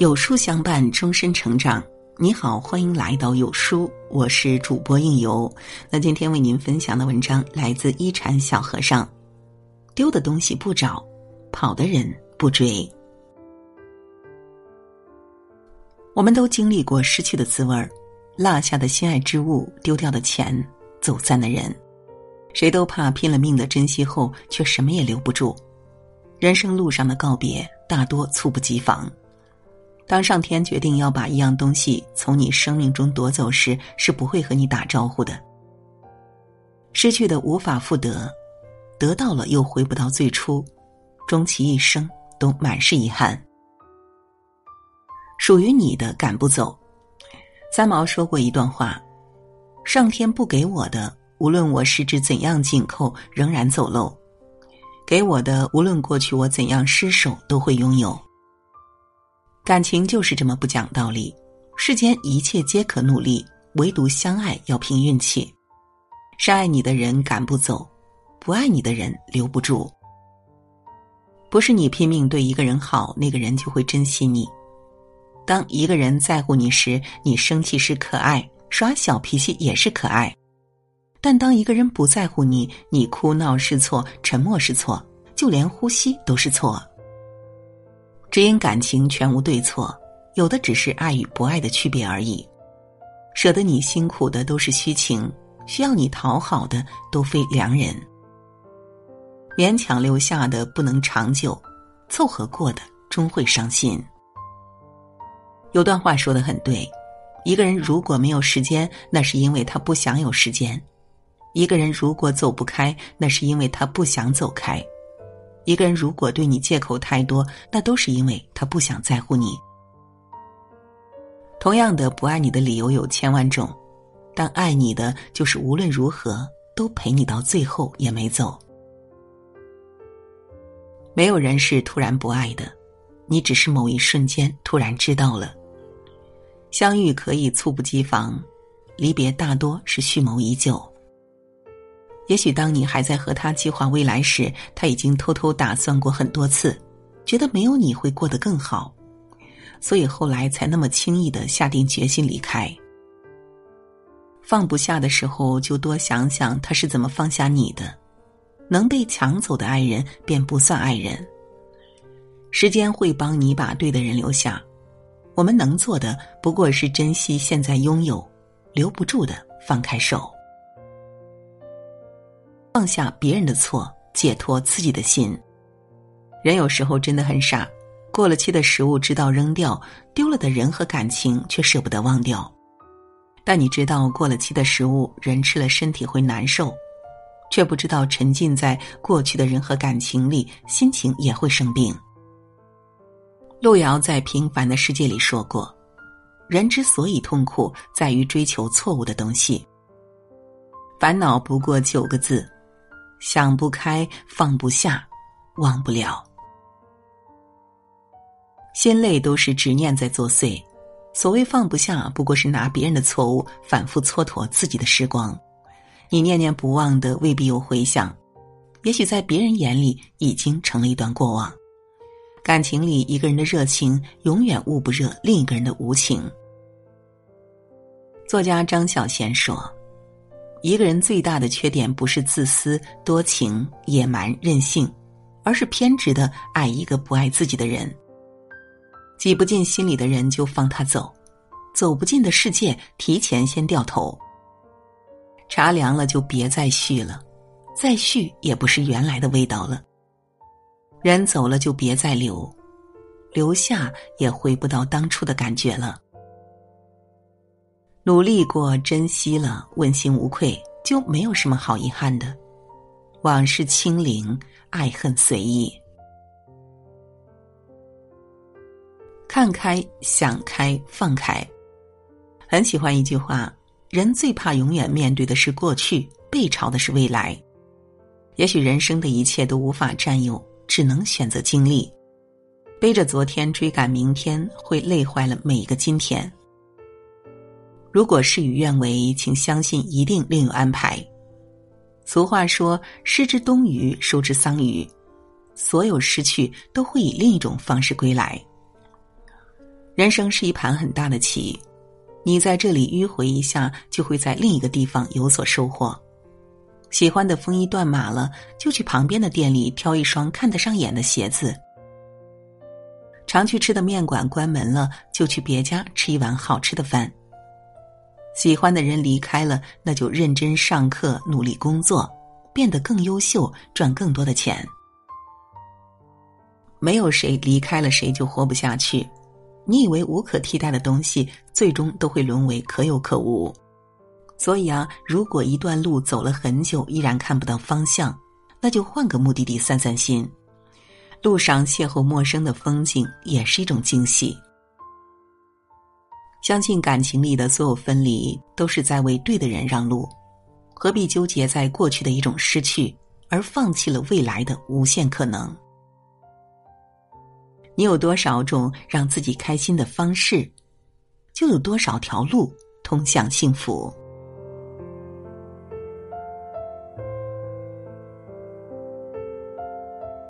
有书相伴，终身成长。你好，欢迎来到有书，我是主播应由。那今天为您分享的文章来自一禅小和尚。丢的东西不找，跑的人不追。我们都经历过失去的滋味儿，落下的心爱之物，丢掉的钱，走散的人。谁都怕拼了命的珍惜后，却什么也留不住。人生路上的告别，大多猝不及防。当上天决定要把一样东西从你生命中夺走时，是不会和你打招呼的。失去的无法复得，得到了又回不到最初，终其一生都满是遗憾。属于你的赶不走。三毛说过一段话：上天不给我的，无论我十指怎样紧扣，仍然走漏；给我的，无论过去我怎样失手，都会拥有。感情就是这么不讲道理，世间一切皆可努力，唯独相爱要凭运气。深爱你的人赶不走，不爱你的人留不住。不是你拼命对一个人好，那个人就会珍惜你。当一个人在乎你时，你生气是可爱，耍小脾气也是可爱；但当一个人不在乎你，你哭闹是错，沉默是错，就连呼吸都是错。只因感情全无对错，有的只是爱与不爱的区别而已。舍得你辛苦的都是虚情，需要你讨好的都非良人。勉强留下的不能长久，凑合过的终会伤心。有段话说的很对：一个人如果没有时间，那是因为他不想有时间；一个人如果走不开，那是因为他不想走开。一个人如果对你借口太多，那都是因为他不想在乎你。同样的，不爱你的理由有千万种，但爱你的就是无论如何都陪你到最后也没走。没有人是突然不爱的，你只是某一瞬间突然知道了。相遇可以猝不及防，离别大多是蓄谋已久。也许当你还在和他计划未来时，他已经偷偷打算过很多次，觉得没有你会过得更好，所以后来才那么轻易的下定决心离开。放不下的时候，就多想想他是怎么放下你的。能被抢走的爱人，便不算爱人。时间会帮你把对的人留下，我们能做的不过是珍惜现在拥有，留不住的放开手。放下别人的错，解脱自己的心。人有时候真的很傻，过了期的食物知道扔掉，丢了的人和感情却舍不得忘掉。但你知道过了期的食物，人吃了身体会难受，却不知道沉浸在过去的人和感情里，心情也会生病。路遥在《平凡的世界》里说过：“人之所以痛苦，在于追求错误的东西。烦恼不过九个字。”想不开，放不下，忘不了，心累都是执念在作祟。所谓放不下，不过是拿别人的错误反复蹉跎自己的时光。你念念不忘的未必有回响，也许在别人眼里已经成了一段过往。感情里，一个人的热情永远捂不热另一个人的无情。作家张小娴说。一个人最大的缺点不是自私、多情、野蛮、任性，而是偏执的爱一个不爱自己的人。挤不进心里的人就放他走，走不进的世界提前先掉头。茶凉了就别再续了，再续也不是原来的味道了。人走了就别再留，留下也回不到当初的感觉了。努力过，珍惜了，问心无愧，就没有什么好遗憾的。往事清零，爱恨随意。看开，想开，放开。很喜欢一句话：人最怕永远面对的是过去，背朝的是未来。也许人生的一切都无法占有，只能选择经历。背着昨天追赶明天，会累坏了每一个今天。如果事与愿违，请相信一定另有安排。俗话说：“失之东隅，收之桑榆。”所有失去都会以另一种方式归来。人生是一盘很大的棋，你在这里迂回一下，就会在另一个地方有所收获。喜欢的风衣断码了，就去旁边的店里挑一双看得上眼的鞋子。常去吃的面馆关门了，就去别家吃一碗好吃的饭。喜欢的人离开了，那就认真上课，努力工作，变得更优秀，赚更多的钱。没有谁离开了谁就活不下去。你以为无可替代的东西，最终都会沦为可有可无。所以啊，如果一段路走了很久依然看不到方向，那就换个目的地散散心。路上邂逅陌生的风景也是一种惊喜。相信感情里的所有分离都是在为对的人让路，何必纠结在过去的一种失去，而放弃了未来的无限可能？你有多少种让自己开心的方式，就有多少条路通向幸福。